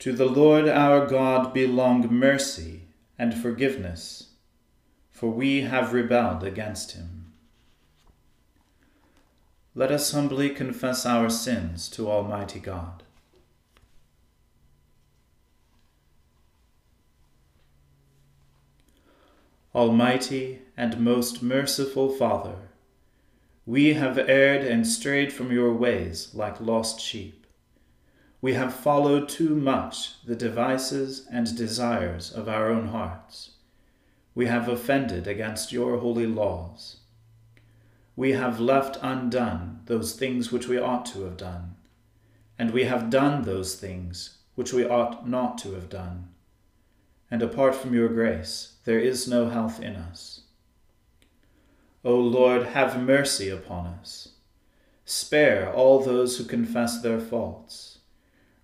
To the Lord our God belong mercy and forgiveness, for we have rebelled against him. Let us humbly confess our sins to Almighty God. Almighty and most merciful Father, we have erred and strayed from your ways like lost sheep. We have followed too much the devices and desires of our own hearts. We have offended against your holy laws. We have left undone those things which we ought to have done, and we have done those things which we ought not to have done. And apart from your grace, there is no health in us. O Lord, have mercy upon us. Spare all those who confess their faults.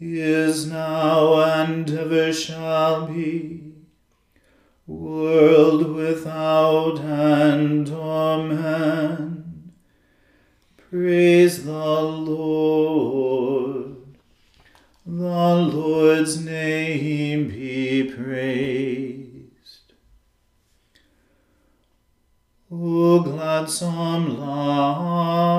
is now, and ever shall be, world without end. Amen. Praise the Lord. The Lord's name be praised. O gladsome light,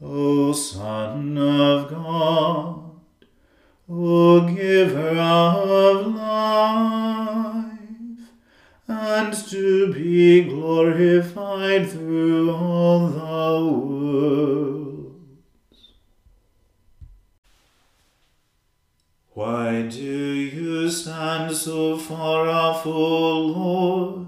O Son of God, O Giver of life, and to be glorified through all the world. Why do you stand so far off, O Lord,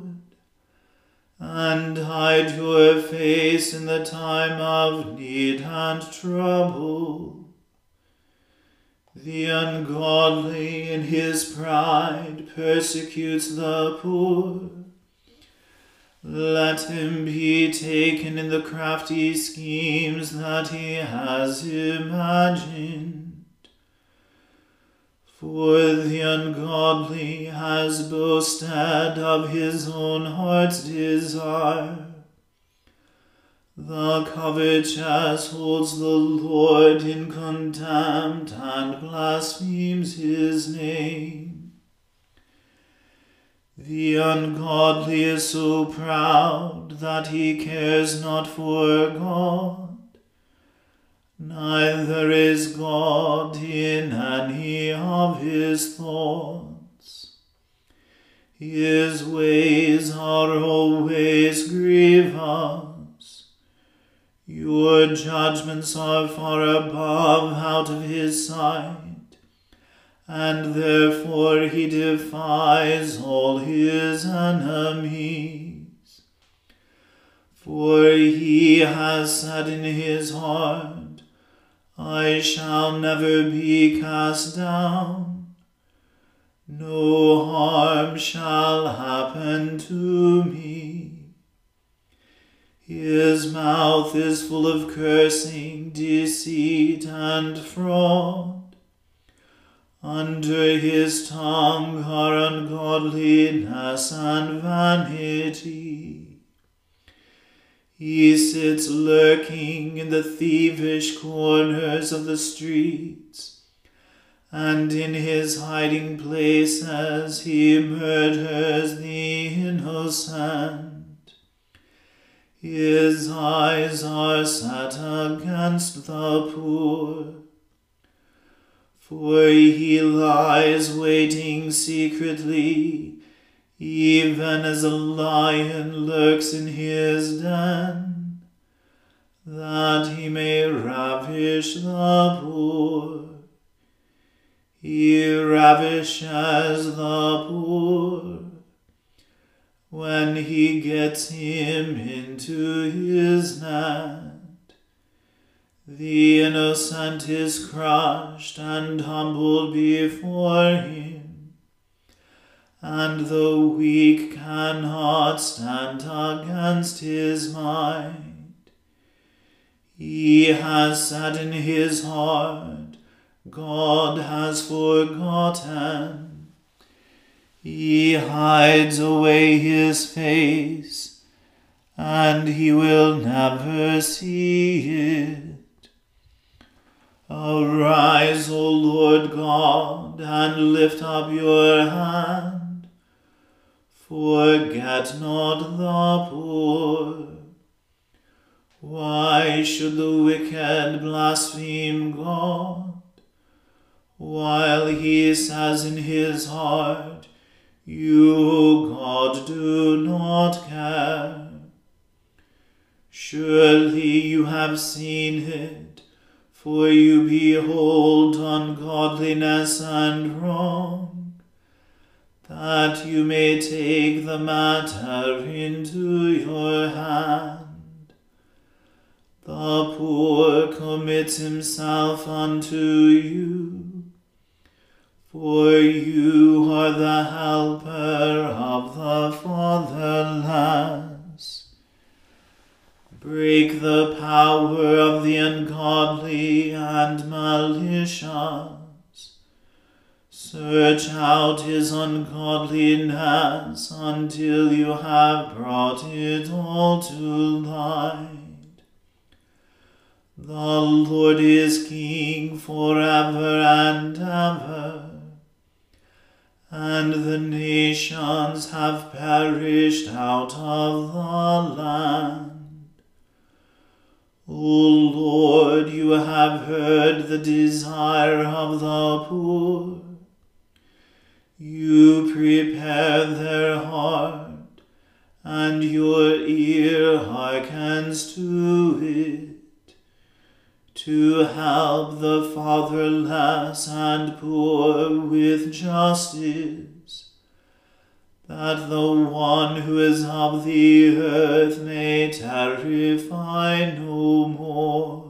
and hide your face in the time of need and trouble? The ungodly in his pride persecutes the poor. Let him be taken in the crafty schemes that he has imagined. For the ungodly has boasted of his own heart's desire. The covetous holds the Lord in contempt and blasphemes his name. The ungodly is so proud that he cares not for God, neither is God in any of his thoughts. His ways are always grievous. Your judgments are far above out of his sight and therefore he defies all his enemies. For he has said in his heart, I shall never be cast down. No harm shall happen to me. His mouth is full of cursing, deceit, and fraud. Under his tongue are ungodliness and vanity. He sits lurking in the thievish corners of the streets, and in his hiding places he murders the innocent. His eyes are set against the poor for he lies waiting secretly, even as a lion lurks in his den, that he may ravish the poor. He ravishes the poor when he gets him into his net. The innocent is crushed and humbled before him, and the weak cannot stand against his might. He has said in his heart, God has forgotten. He hides away his face, and he will never see it. Arise, O Lord God, and lift up your hand. Forget not the poor. Why should the wicked blaspheme God, while he says in his heart, You, God, do not care? Surely you have seen it for you behold ungodliness and wrong, that you may take the matter into your hand. The poor commits himself unto you, for you are the helper of the fatherless. Break the power of the ungodly and malicious. Search out his ungodliness until you have brought it all to light. The Lord is King forever and ever, and the nations have perished out of the land. O Lord, you have heard the desire of the poor. You prepare their heart, and your ear hearkens to it, to help the fatherless and poor with justice that the one who is of the earth may terrify no more.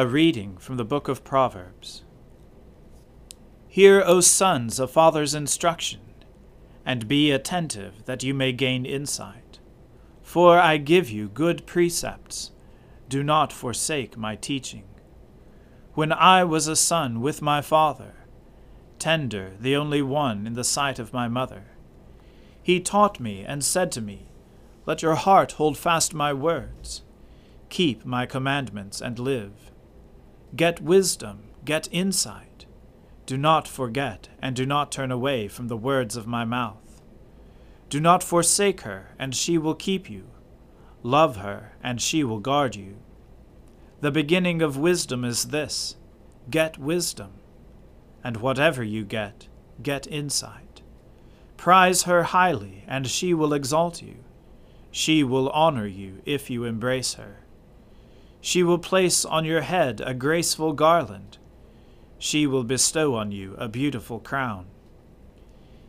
A reading from the book of Proverbs. Hear, O sons, a father's instruction, and be attentive that you may gain insight. For I give you good precepts. Do not forsake my teaching. When I was a son with my father, tender, the only one in the sight of my mother, he taught me and said to me, Let your heart hold fast my words. Keep my commandments and live. Get wisdom, get insight. Do not forget, and do not turn away from the words of my mouth. Do not forsake her, and she will keep you. Love her, and she will guard you. The beginning of wisdom is this get wisdom. And whatever you get, get insight. Prize her highly, and she will exalt you. She will honor you if you embrace her. She will place on your head a graceful garland. She will bestow on you a beautiful crown.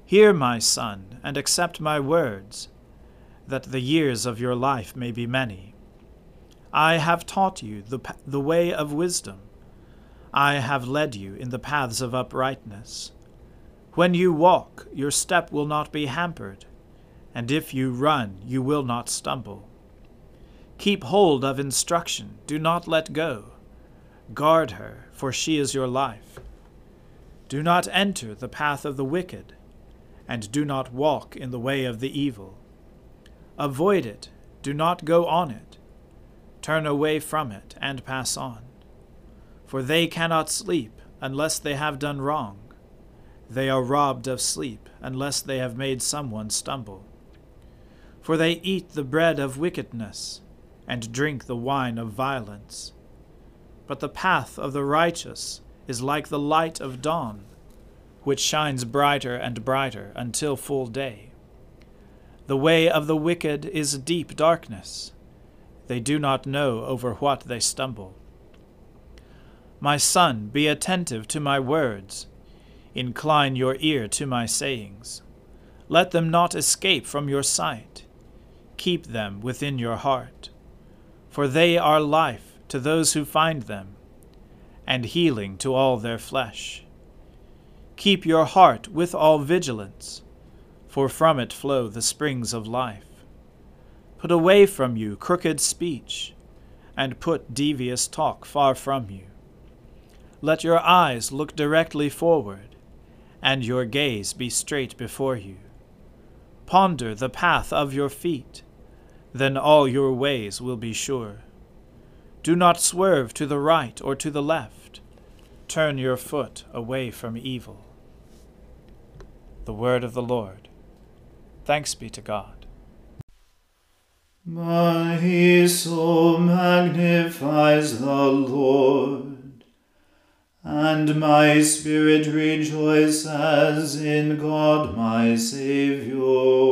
Hear, my son, and accept my words, that the years of your life may be many. I have taught you the, the way of wisdom. I have led you in the paths of uprightness. When you walk, your step will not be hampered, and if you run, you will not stumble. Keep hold of instruction, do not let go. Guard her, for she is your life. Do not enter the path of the wicked, and do not walk in the way of the evil. Avoid it, do not go on it. Turn away from it, and pass on. For they cannot sleep unless they have done wrong. They are robbed of sleep unless they have made someone stumble. For they eat the bread of wickedness and drink the wine of violence. But the path of the righteous is like the light of dawn, which shines brighter and brighter until full day. The way of the wicked is deep darkness. They do not know over what they stumble. My son, be attentive to my words. Incline your ear to my sayings. Let them not escape from your sight. Keep them within your heart for they are life to those who find them, and healing to all their flesh. Keep your heart with all vigilance, for from it flow the springs of life. Put away from you crooked speech, and put devious talk far from you. Let your eyes look directly forward, and your gaze be straight before you. Ponder the path of your feet then all your ways will be sure. Do not swerve to the right or to the left. Turn your foot away from evil. The word of the Lord. Thanks be to God. My soul magnifies the Lord, and my spirit rejoices in God my Saviour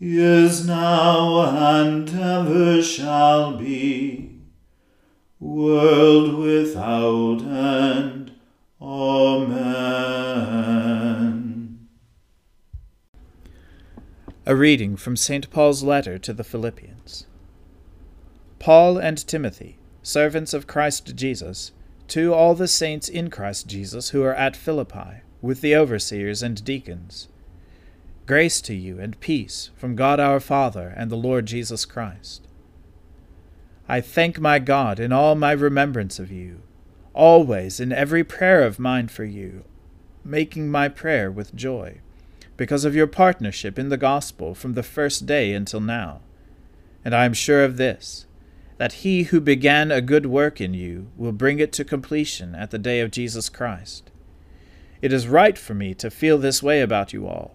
is now, and ever shall be, world without end. Amen. A reading from St. Paul's letter to the Philippians. Paul and Timothy, servants of Christ Jesus, to all the saints in Christ Jesus who are at Philippi, with the overseers and deacons. Grace to you and peace from God our Father and the Lord Jesus Christ. I thank my God in all my remembrance of you, always in every prayer of mine for you, making my prayer with joy, because of your partnership in the gospel from the first day until now. And I am sure of this that he who began a good work in you will bring it to completion at the day of Jesus Christ. It is right for me to feel this way about you all,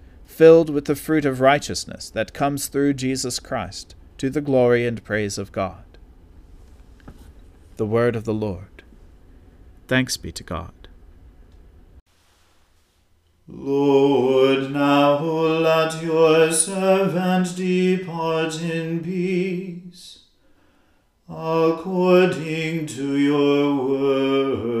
filled with the fruit of righteousness that comes through Jesus Christ, to the glory and praise of God. The Word of the Lord. Thanks be to God. Lord, now let your servant depart in peace, according to your word.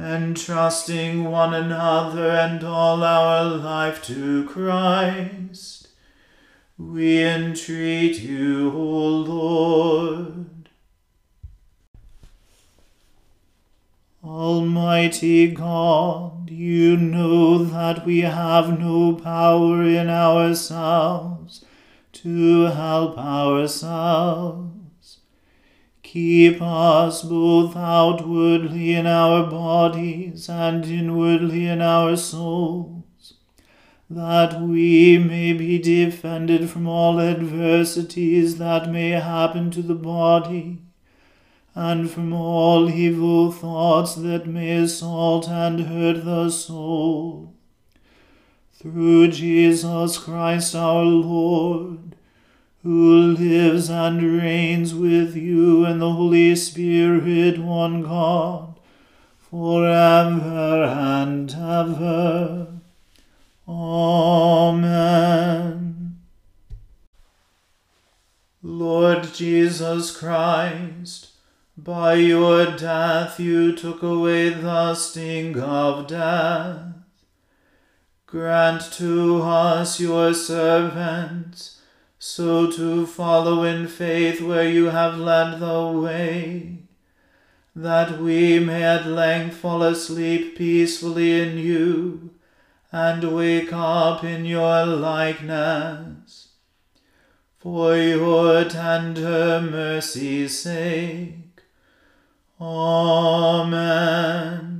entrusting one another and all our life to Christ we entreat you, O Lord. Almighty God, you know that we have no power in ourselves to help ourselves. Keep us both outwardly in our bodies and inwardly in our souls that we may be defended from all adversities that may happen to the body, and from all evil thoughts that may assault and hurt the soul. Through Jesus Christ our Lord, who lives and reigns with you and the Holy Spirit, one God, for ever and ever. Amen. Lord Jesus Christ, by your death you took away the sting of death. Grant to us, your servants, so to follow in faith where you have led the way, that we may at length fall asleep peacefully in you and wake up in your likeness. For your tender mercy's sake. Amen.